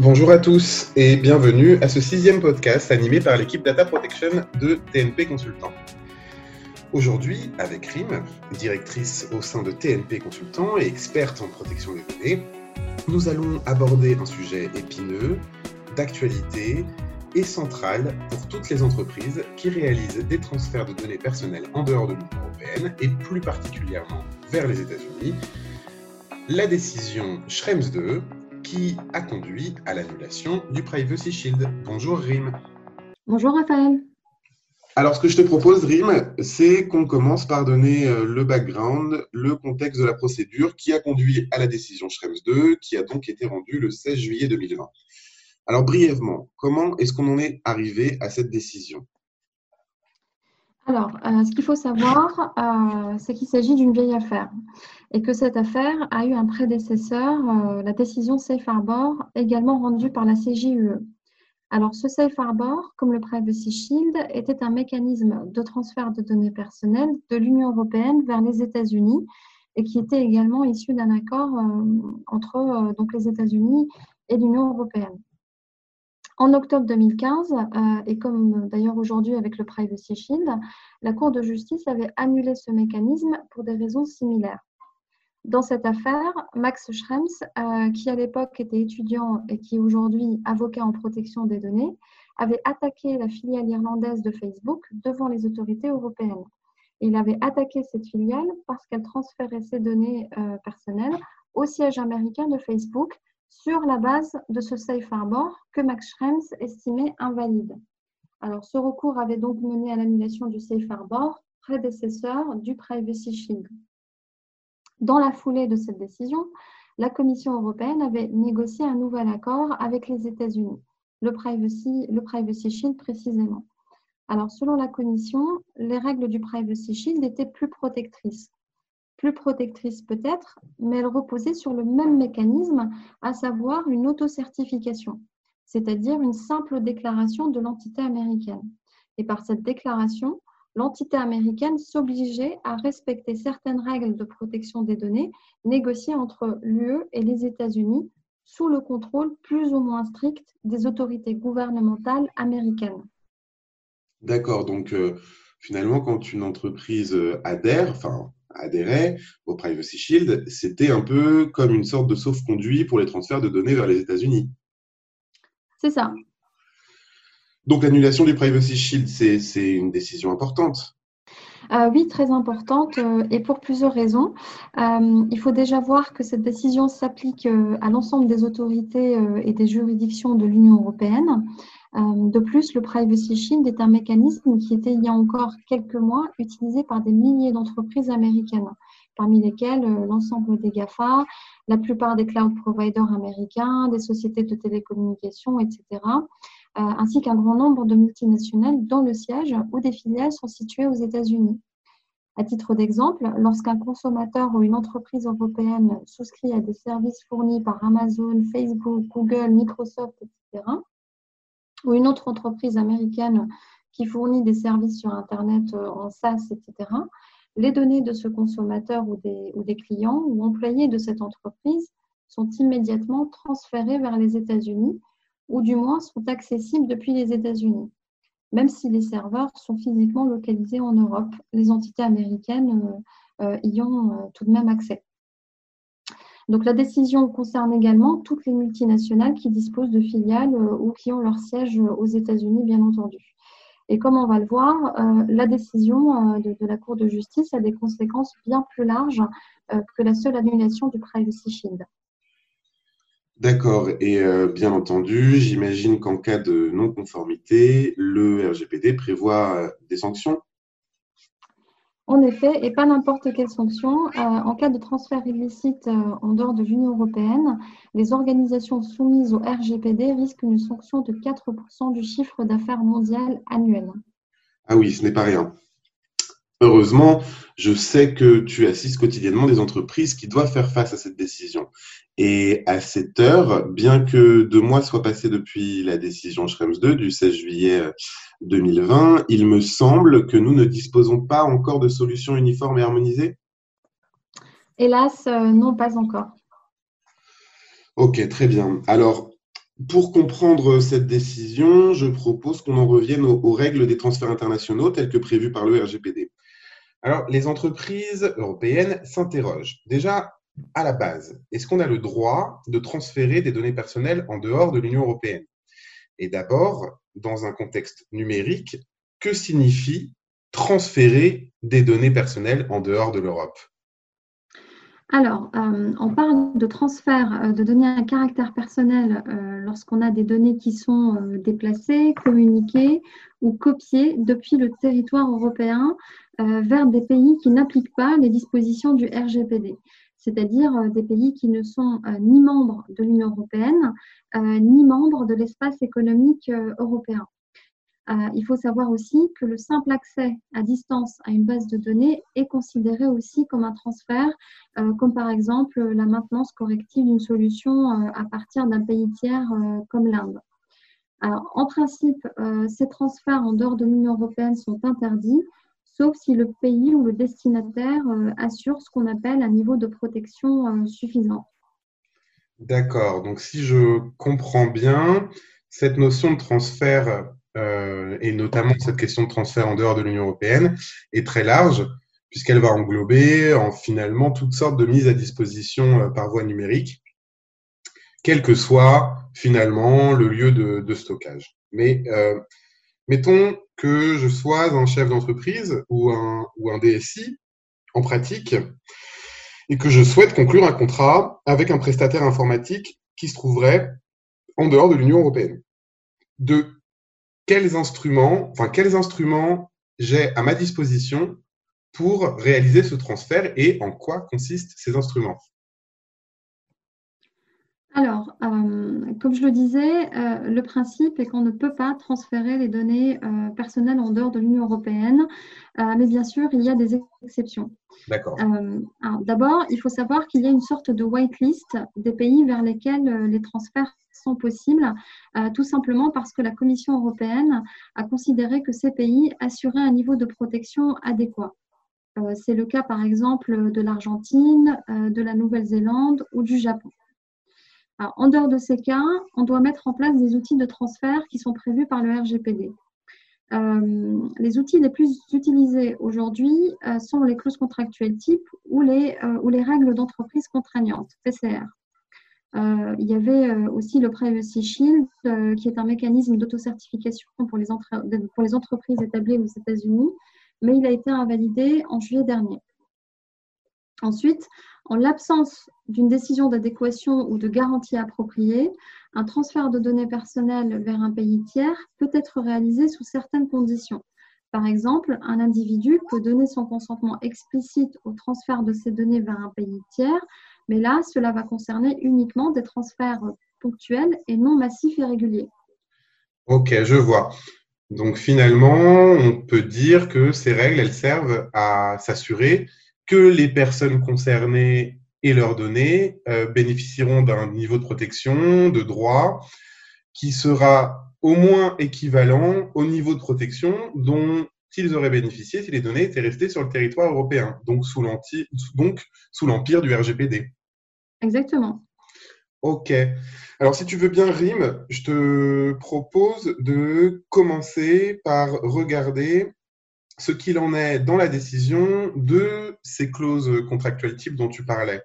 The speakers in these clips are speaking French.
Bonjour à tous et bienvenue à ce sixième podcast animé par l'équipe Data Protection de TNP Consultant. Aujourd'hui, avec Rim, directrice au sein de TNP Consultant et experte en protection des données, nous allons aborder un sujet épineux, d'actualité et central pour toutes les entreprises qui réalisent des transferts de données personnelles en dehors de l'Union européenne et plus particulièrement vers les États-Unis, la décision Schrems 2 qui a conduit à l'annulation du Privacy Shield. Bonjour Rim. Bonjour Raphaël. Alors ce que je te propose Rim, c'est qu'on commence par donner euh, le background, le contexte de la procédure qui a conduit à la décision Schrems 2 qui a donc été rendue le 16 juillet 2020. Alors brièvement, comment est-ce qu'on en est arrivé à cette décision? Alors, euh, ce qu'il faut savoir, euh, c'est qu'il s'agit d'une vieille affaire et que cette affaire a eu un prédécesseur, euh, la décision Safe Harbor, également rendue par la CJUE. Alors, ce Safe Harbor, comme le Privacy Shield, était un mécanisme de transfert de données personnelles de l'Union européenne vers les États-Unis et qui était également issu d'un accord entre donc, les États-Unis et l'Union européenne. En octobre 2015, euh, et comme d'ailleurs aujourd'hui avec le Privacy Shield, la Cour de justice avait annulé ce mécanisme pour des raisons similaires. Dans cette affaire, Max Schrems, euh, qui à l'époque était étudiant et qui est aujourd'hui avocat en protection des données, avait attaqué la filiale irlandaise de Facebook devant les autorités européennes. Il avait attaqué cette filiale parce qu'elle transférait ses données euh, personnelles au siège américain de Facebook sur la base de ce safe harbor que Max Schrems estimait invalide. Alors, ce recours avait donc mené à l'annulation du safe harbor, prédécesseur du Privacy Shield. Dans la foulée de cette décision, la Commission européenne avait négocié un nouvel accord avec les États-Unis, le Privacy, Shield précisément. Alors, selon la Commission, les règles du Privacy Shield étaient plus protectrices plus protectrice peut-être, mais elle reposait sur le même mécanisme, à savoir une autocertification, c'est-à-dire une simple déclaration de l'entité américaine. Et par cette déclaration, l'entité américaine s'obligeait à respecter certaines règles de protection des données négociées entre l'UE et les États-Unis sous le contrôle plus ou moins strict des autorités gouvernementales américaines. D'accord, donc euh, finalement, quand une entreprise euh, adhère, enfin adhérait au Privacy Shield, c'était un peu comme une sorte de sauf-conduit pour les transferts de données vers les États-Unis. C'est ça. Donc l'annulation du Privacy Shield, c'est une décision importante. Euh, oui, très importante euh, et pour plusieurs raisons. Euh, il faut déjà voir que cette décision s'applique à l'ensemble des autorités et des juridictions de l'Union européenne. Euh, de plus, le Privacy Shield est un mécanisme qui était il y a encore quelques mois utilisé par des milliers d'entreprises américaines, parmi lesquelles euh, l'ensemble des GAFA, la plupart des cloud providers américains, des sociétés de télécommunications, etc., euh, ainsi qu'un grand nombre de multinationales dont le siège ou des filiales sont situées aux États-Unis. À titre d'exemple, lorsqu'un consommateur ou une entreprise européenne souscrit à des services fournis par Amazon, Facebook, Google, Microsoft, etc., ou une autre entreprise américaine qui fournit des services sur Internet euh, en SaaS, etc., les données de ce consommateur ou des, ou des clients ou employés de cette entreprise sont immédiatement transférées vers les États-Unis ou du moins sont accessibles depuis les États-Unis, même si les serveurs sont physiquement localisés en Europe. Les entités américaines euh, euh, y ont tout de même accès. Donc la décision concerne également toutes les multinationales qui disposent de filiales euh, ou qui ont leur siège aux États-Unis, bien entendu. Et comme on va le voir, euh, la décision euh, de, la Cour de justice a des conséquences bien plus larges que la seule annulation du Privacy Shield. D'accord. Et bien entendu, j'imagine qu'en cas de non-conformité, le RGPD prévoit des sanctions en effet, et pas n'importe quelle sanction. Euh, en cas de transfert illicite euh, en dehors de l'Union européenne, les organisations soumises au RGPD risquent une sanction de 4% du chiffre d'affaires mondial annuel. Ah oui, ce n'est pas rien. Heureusement, je sais que tu assistes quotidiennement des entreprises qui doivent faire face à cette décision. Et à cette heure, bien que deux mois soient passés depuis la décision Schrems 2 du 16 juillet 2020, il me semble que nous ne disposons pas encore de solutions uniformes et harmonisées? Hélas, euh, non, pas encore. Ok, très bien. Alors, pour comprendre cette décision, je propose qu'on en revienne aux, règles des transferts internationaux telles que prévues par le RGPD. Alors, les entreprises européennes s'interrogent. Déjà, à la base, est-ce qu'on a le droit de transférer des données personnelles en dehors de l'Union européenne? Et d'abord, dans un contexte numérique, que signifie transférer des données personnelles en dehors de l'Europe? Alors, euh, on parle de transfert euh, de données à caractère personnel euh, lorsqu'on a des données qui sont déplacées, communiquées ou copiées depuis le territoire européen vers des pays qui n'appliquent pas les dispositions du RGPD, c'est-à-dire des pays qui ne sont ni membres de l'Union européenne, ni membres de l'espace économique européen. Euh, il faut savoir aussi que le simple accès à distance à une base de données est considéré aussi comme un transfert, euh, comme par exemple la maintenance corrective d'une solution euh, à partir d'un pays tiers comme l'Inde. En principe, ces transferts en dehors de l'Union européenne sont interdits, sauf si le pays ou le destinataire assure ce qu'on appelle un niveau de protection suffisant. D'accord. Donc, si je comprends bien, cette notion de transfert euh, et notamment cette question de transfert en dehors de l'Union européenne, est très large, puisqu'elle va englober en finalement toutes sortes de mises à disposition euh, par voie numérique, quel que soit finalement le lieu de, stockage. Mais euh, mettons que je sois un chef d'entreprise ou un, DSI en pratique et que je souhaite conclure un contrat avec un prestataire informatique qui se trouverait en dehors de l'Union européenne. De quels instruments, enfin, quels instruments j'ai à ma disposition pour réaliser ce transfert et en quoi consistent ces instruments? Alors, euh, comme je le disais, euh, le principe est qu'on ne peut pas transférer les données euh, personnelles en dehors de l'Union européenne, mais bien sûr, il y a des exceptions. D'accord. D'abord, il faut savoir qu'il y a une sorte de whitelist des pays vers lesquels les transferts sont possibles, tout simplement parce que la Commission européenne a considéré que ces pays assuraient un niveau de protection adéquat. C'est le cas, par exemple, de l'Argentine, de la Nouvelle-Zélande ou du Japon en dehors de ces cas, on doit mettre en place des outils de transfert qui sont prévus par le RGPD. Euh, les outils les plus utilisés aujourd'hui euh, sont les clauses contractuelles type euh, ou les règles d'entreprise contraignantes, PCR. Il y avait aussi le Privacy Shield, qui est un mécanisme d'autocertification pour, les pour les entreprises établies aux États-Unis, mais il a été invalidé en juillet dernier. Ensuite, en l'absence d'une décision d'adéquation ou de garantie appropriée, un transfert de données personnelles vers un pays tiers peut être réalisé sous certaines conditions. Par exemple, un individu peut donner son consentement explicite au transfert de ces données vers un pays tiers, mais là, cela va concerner uniquement des transferts ponctuels et non massifs et réguliers. Ok, je vois. Donc finalement, on peut dire que ces règles, elles servent à s'assurer que les personnes concernées et leurs données euh, bénéficieront d'un niveau de protection, de droit, qui sera au moins équivalent au niveau de protection dont ils auraient bénéficié si les données étaient restées sur le territoire européen, donc sous l'empire du RGPD. Exactement. Ok. Alors, si tu veux bien, Rim, je te propose de commencer par regarder ce qu'il en est dans la décision de ces clauses contractuelles type dont tu parlais.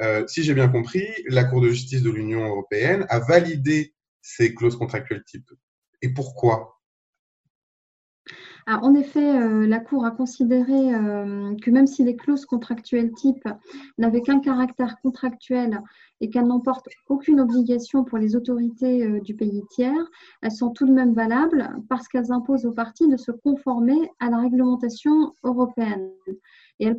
Euh, si j'ai bien compris, la Cour de justice de l'Union européenne a validé ces clauses contractuelles type. Et pourquoi? En effet, euh, la Cour a considéré euh, que même si les clauses contractuelles type n'avaient qu'un caractère contractuel et qu'elles n'emportent aucune obligation pour les autorités euh, du pays tiers, elles sont tout de même valables parce qu'elles imposent aux parties de se conformer à la réglementation européenne. Et elles,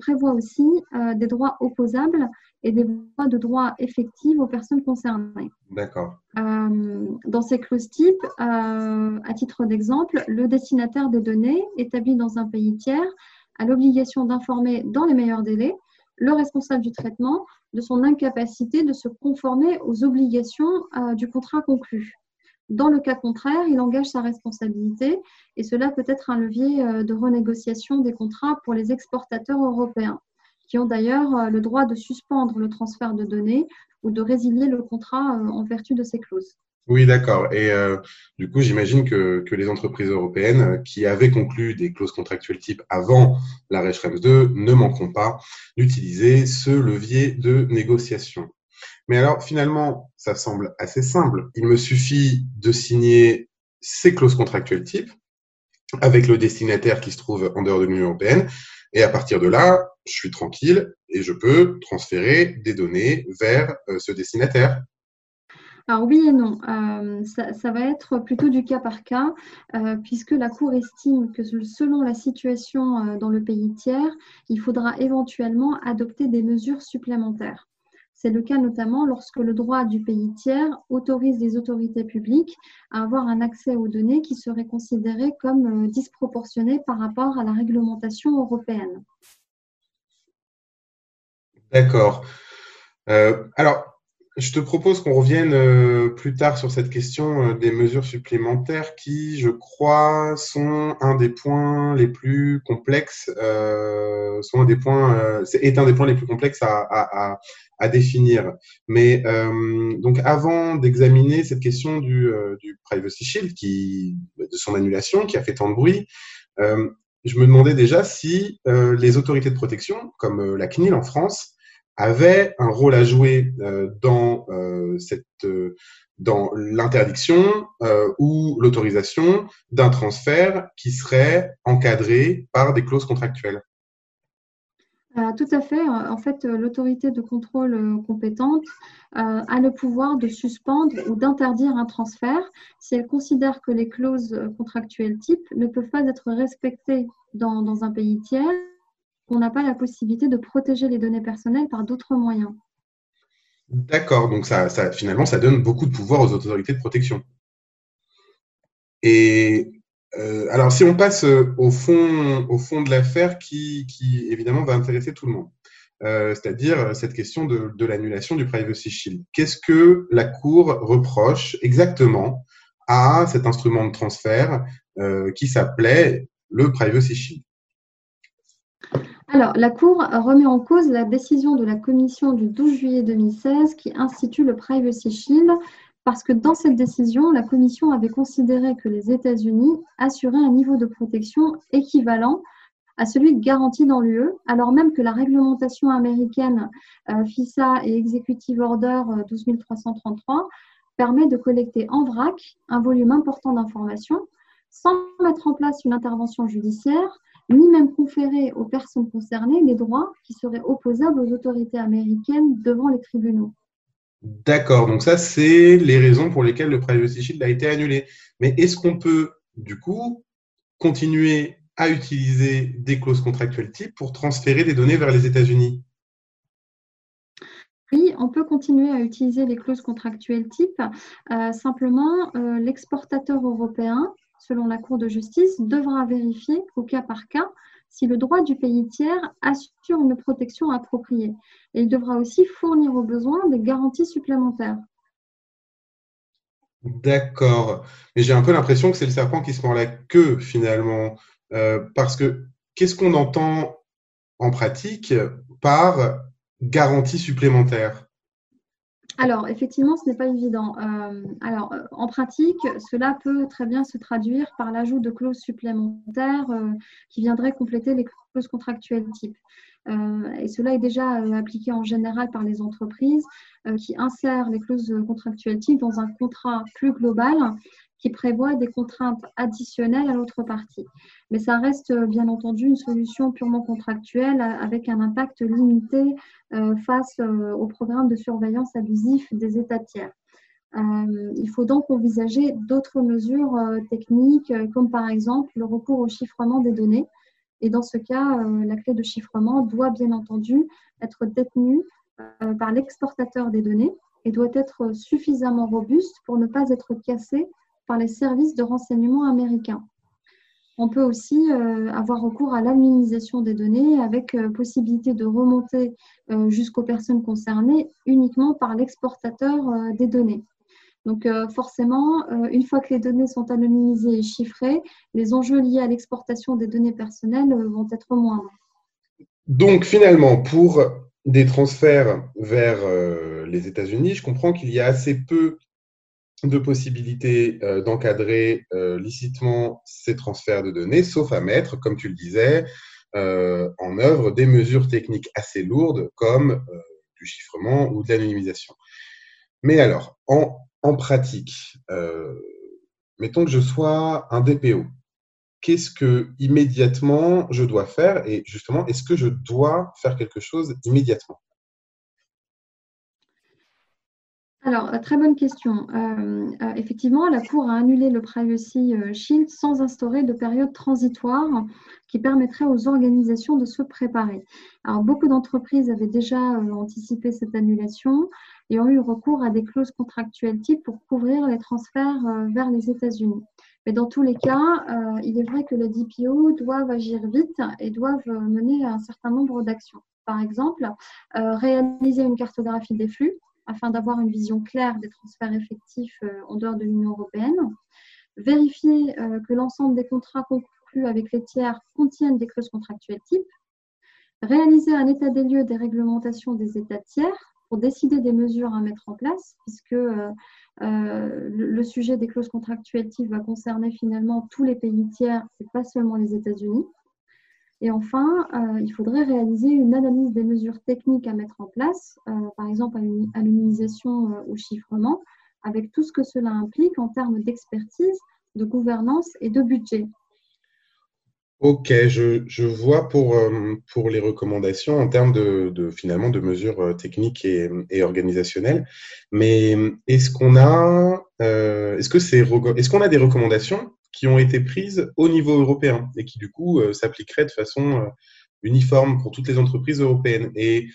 prévoient aussi des droits opposables et des voies de droit effectives aux personnes concernées. D'accord. Euh, dans ces clauses types, euh, à titre d'exemple, le destinataire des données établi dans un pays tiers a l'obligation d'informer dans les meilleurs délais le responsable du traitement de son incapacité de se conformer aux obligations euh, du contrat conclu. Dans le cas contraire, il engage sa responsabilité et cela peut être un levier de renégociation des contrats pour les exportateurs européens qui ont d'ailleurs euh, le droit de suspendre le transfert de données ou de résilier le contrat en vertu de ces clauses. Oui, d'accord. Et euh, du coup, j'imagine que, les entreprises européennes qui avaient conclu des clauses contractuelles type avant l'arrêt Schrems 2 ne manqueront pas d'utiliser ce levier de négociation. Mais alors, finalement, ça semble assez simple. Il me suffit de signer ces clauses contractuelles type avec le destinataire qui se trouve en dehors de l'Union européenne. Et à partir de là, je suis tranquille et je peux transférer des données vers euh, ce destinataire. Alors oui et non, euh, ça, va être plutôt du cas par cas, euh, puisque la Cour estime que selon la situation dans le pays tiers, il faudra éventuellement adopter des mesures supplémentaires. C'est le cas notamment lorsque le droit du pays tiers autorise les autorités publiques à avoir un accès aux données qui serait considéré comme disproportionné par rapport à la réglementation européenne. D'accord. alors, je te propose qu'on revienne euh, plus tard sur cette question euh, des mesures supplémentaires qui, je crois, sont un des points les plus complexes, euh, sont un des points, est un des points les plus complexes à, définir. Mais donc, avant d'examiner cette question du, du, Privacy Shield, qui, de son annulation, qui a fait tant de bruit, je me demandais déjà si les autorités de protection, comme la CNIL en France, avait un rôle à jouer euh, dans euh, cette euh, dans l'interdiction ou l'autorisation d'un transfert qui serait encadré par des clauses contractuelles. tout à fait. En fait, l'autorité de contrôle compétente a le pouvoir de suspendre ou d'interdire un transfert si elle considère que les clauses contractuelles type ne peuvent pas être respectées dans, dans un pays tiers on n'a pas la possibilité de protéger les données personnelles par d'autres moyens. D'accord, donc ça, finalement, ça donne beaucoup de pouvoir aux autorités de protection. Et euh, alors, si on passe au fond, au fond de l'affaire qui, évidemment, va intéresser tout le monde, euh, c'est-à-dire cette question de, l'annulation du Privacy Shield. Qu'est-ce que la Cour reproche exactement à cet instrument de transfert euh, qui s'appelait le Privacy Shield? Alors, la Cour remet en cause la décision de la Commission du 12 juillet 2016 qui institue le Privacy Shield parce que dans cette décision, la Commission avait considéré que les États-Unis assuraient un niveau de protection équivalent à celui garanti dans l'UE, alors même que la réglementation américaine euh, FISA et Executive Order 12333 euh, permet de collecter en vrac un volume important d'informations sans mettre en place une intervention judiciaire ni même conférer aux personnes concernées des droits qui seraient opposables aux autorités américaines devant les tribunaux. D'accord, donc ça, c'est les raisons pour lesquelles le Privacy Shield a été annulé. Mais est-ce qu'on peut, du coup, continuer à utiliser des clauses contractuelles type pour transférer des données vers les États-Unis? Oui, on peut continuer à utiliser les clauses contractuelles type. Euh, simplement, euh, l'exportateur européen selon la Cour de justice, devra vérifier au cas par cas si le droit du pays tiers assure une protection appropriée. Et il devra aussi fournir au besoin des garanties supplémentaires. D'accord. Mais j'ai un peu l'impression que c'est le serpent qui se mord la queue finalement. Euh, parce que qu'est-ce qu'on entend en pratique par garantie supplémentaire? Alors, effectivement, ce n'est pas évident. Euh, alors, euh, en pratique, cela peut très bien se traduire par l'ajout de clauses supplémentaires euh, qui viendraient compléter les clauses contractuelles type. Et cela est déjà appliqué en général par les entreprises qui insèrent les clauses contractuelles type dans un contrat plus global qui prévoit des contraintes additionnelles à l'autre partie. Mais ça reste bien entendu une solution purement contractuelle avec un impact limité euh, face euh, au programme de surveillance abusif des États tiers. Euh, il faut donc envisager d'autres mesures techniques, comme par exemple le recours au chiffrement des données. Et dans ce cas, la clé de chiffrement doit bien entendu être détenue par l'exportateur des données et doit être suffisamment robuste pour ne pas être cassée par les services de renseignement américains. On peut aussi euh, avoir recours à l'anonymisation des données avec euh, possibilité de remonter euh, jusqu'aux personnes concernées uniquement par l'exportateur des données. Donc forcément, une fois que les données sont anonymisées et chiffrées, les enjeux liés à l'exportation des données personnelles vont être moindres. Donc finalement, pour des transferts vers les États-Unis, je comprends qu'il y a assez peu de possibilités d'encadrer licitement ces transferts de données, sauf à mettre, comme tu le disais, en œuvre des mesures techniques assez lourdes comme du chiffrement ou de l'anonymisation. Mais alors, en, en pratique, mettons que je sois un DPO, qu'est-ce que immédiatement je dois faire et justement, est-ce que je dois faire quelque chose immédiatement? Alors, euh, très bonne question. Euh, euh, effectivement, la Cour a annulé le Privacy Shield sans instaurer de période transitoire qui permettrait aux organisations de se préparer. Alors, beaucoup d'entreprises avaient déjà anticipé cette annulation et ont eu recours à des clauses contractuelles type pour couvrir les transferts vers les États-Unis. Mais dans tous les cas, il est vrai que les DPO doivent agir vite et doivent mener un certain nombre d'actions. Par exemple, réaliser une cartographie des flux afin d'avoir une vision claire des transferts effectifs euh, en dehors de l'Union européenne, vérifier euh, que l'ensemble des contrats conclus avec les tiers contiennent des clauses contractuelles types, réaliser un état des lieux des réglementations des États tiers pour décider des mesures à mettre en place, puisque euh, le, sujet des clauses contractuelles types va concerner finalement tous les pays tiers, ce n'est pas seulement les États-Unis. Et enfin, euh, il faudrait réaliser une analyse des mesures techniques à mettre en place, euh, par exemple anonymisation euh, ou chiffrement, avec tout ce que cela implique en termes d'expertise, de gouvernance et de budget. Ok, je, vois pour, pour les recommandations en termes de, finalement de mesures techniques et, et organisationnelles. Mais est-ce qu'on a est-ce que c'est est-ce qu'on a des recommandations qui ont été prises au niveau européen et qui, du coup, euh, s'appliqueraient de façon euh, uniforme pour toutes les entreprises européennes? Et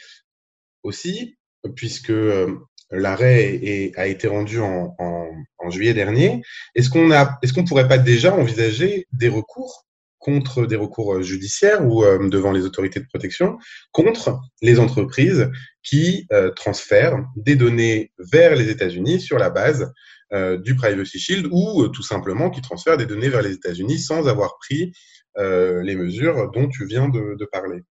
aussi, puisque euh, l'arrêt a été rendu en, juillet dernier, est-ce qu'on a, est-ce qu'on pourrait pas déjà envisager des recours contre des recours judiciaires ou devant les autorités de protection contre les entreprises qui transfèrent des données vers les États-Unis sur la base euh, du Privacy Shield ou euh, tout simplement qui transfère des données vers les États-Unis sans avoir pris euh, les mesures dont tu viens de parler.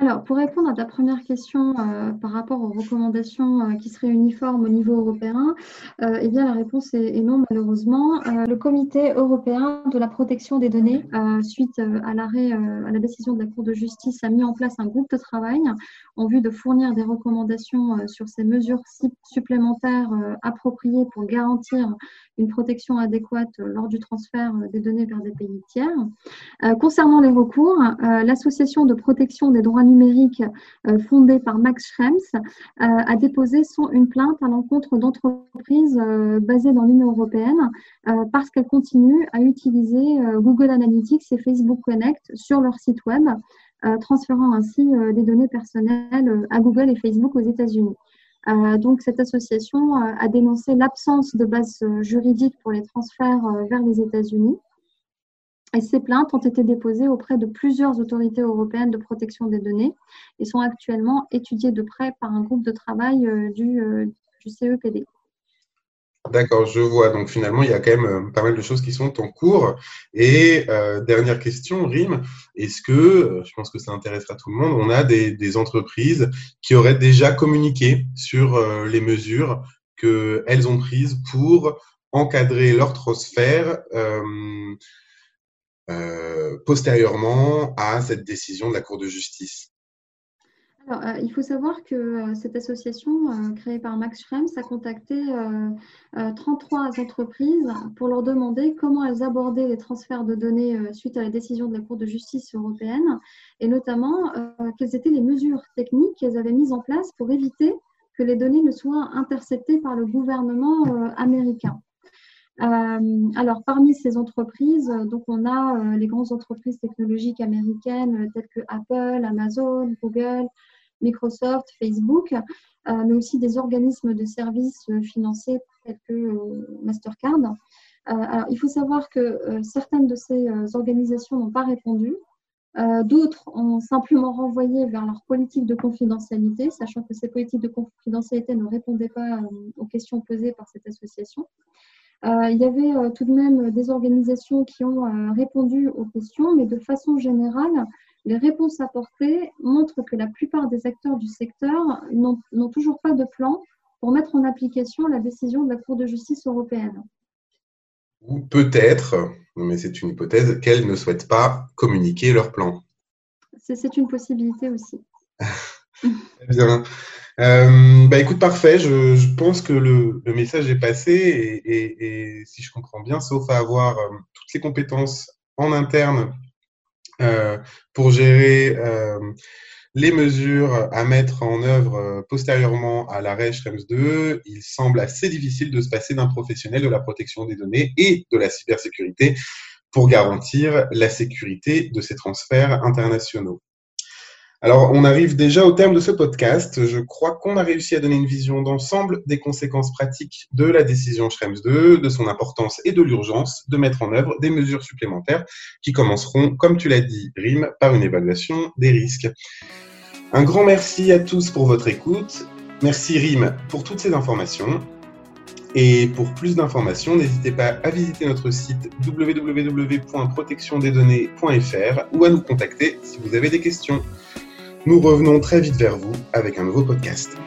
Alors, pour répondre à ta première question euh, par rapport aux recommandations euh, qui seraient uniformes au niveau européen, euh, eh bien, la réponse est, non, malheureusement. le Comité européen de la protection des données, suite à l'arrêt, à la décision de la Cour de justice, a mis en place un groupe de travail en vue de fournir des recommandations sur ces mesures supplémentaires appropriées pour garantir une protection adéquate lors du transfert des données vers des pays tiers. concernant les recours, l'Association de protection des droits numérique euh, fondée par Max Schrems euh, a déposé une plainte à l'encontre d'entreprises euh, basées dans l'Union européenne parce qu'elles continuent à utiliser Google Analytics et Facebook Connect sur leur site web, transférant ainsi des données personnelles à Google et Facebook aux États-Unis. donc, cette association a dénoncé l'absence de base juridique pour les transferts vers les États-Unis et ces plaintes ont été déposées auprès de plusieurs autorités européennes de protection des données et sont actuellement étudiées de près par un groupe de travail euh, du, euh, CEPD. D'accord, je vois. Donc finalement, il y a quand même euh, pas mal de choses qui sont en cours. Et dernière question, Rim, est-ce que, je pense que ça intéressera tout le monde, on a des, entreprises qui auraient déjà communiqué sur les mesures qu'elles ont prises pour encadrer leur transfert postérieurement à cette décision de la Cour de justice alors, euh, il faut savoir que euh, cette association créée par Max Schrems a contacté 33 entreprises pour leur demander comment elles abordaient les transferts de données suite à la décision de la Cour de justice européenne et notamment quelles étaient les mesures techniques qu'elles avaient mises en place pour éviter que les données ne soient interceptées par le gouvernement américain. Euh, alors, parmi ces entreprises, donc on a euh, les grandes entreprises technologiques américaines euh, telles que Apple, Amazon, Google, Microsoft, Facebook, mais aussi des organismes de services financiers tels que Mastercard. alors, il faut savoir que certaines de ces organisations n'ont pas répondu. D'autres ont simplement renvoyé vers leur politique de confidentialité, sachant que ces politiques de confidentialité ne répondaient pas aux questions posées par cette association. Euh, il y avait euh, tout de même des organisations qui ont euh, répondu aux questions, mais de façon générale, Les réponses apportées montrent que la plupart des acteurs du secteur n'ont toujours pas de plan pour mettre en application la décision de la Cour de justice européenne. Ou peut-être, mais c'est une hypothèse, qu'elles ne souhaitent pas communiquer leur plan. C'est une possibilité aussi. bien. Euh, bah écoute, parfait. Je, pense que le, message est passé et, si je comprends bien, sauf à avoir euh, toutes les compétences en interne euh, pour gérer les mesures à mettre en œuvre postérieurement à l'arrêt Schrems 2, il semble assez difficile de se passer d'un professionnel de la protection des données et de la cybersécurité pour garantir la sécurité de ces transferts internationaux. Alors, on arrive déjà au terme de ce podcast. Je crois qu'on a réussi à donner une vision d'ensemble des conséquences pratiques de la décision Schrems 2, de son importance et de l'urgence de mettre en œuvre des mesures supplémentaires qui commenceront, comme tu l'as dit, Rim, par une évaluation des risques. Un grand merci à tous pour votre écoute. Merci Rim pour toutes ces informations. Et pour plus d'informations, n'hésitez pas à visiter notre site www.protectiondesdonnées.fr ou à nous contacter si vous avez des questions. Nous revenons très vite vers vous avec un nouveau podcast.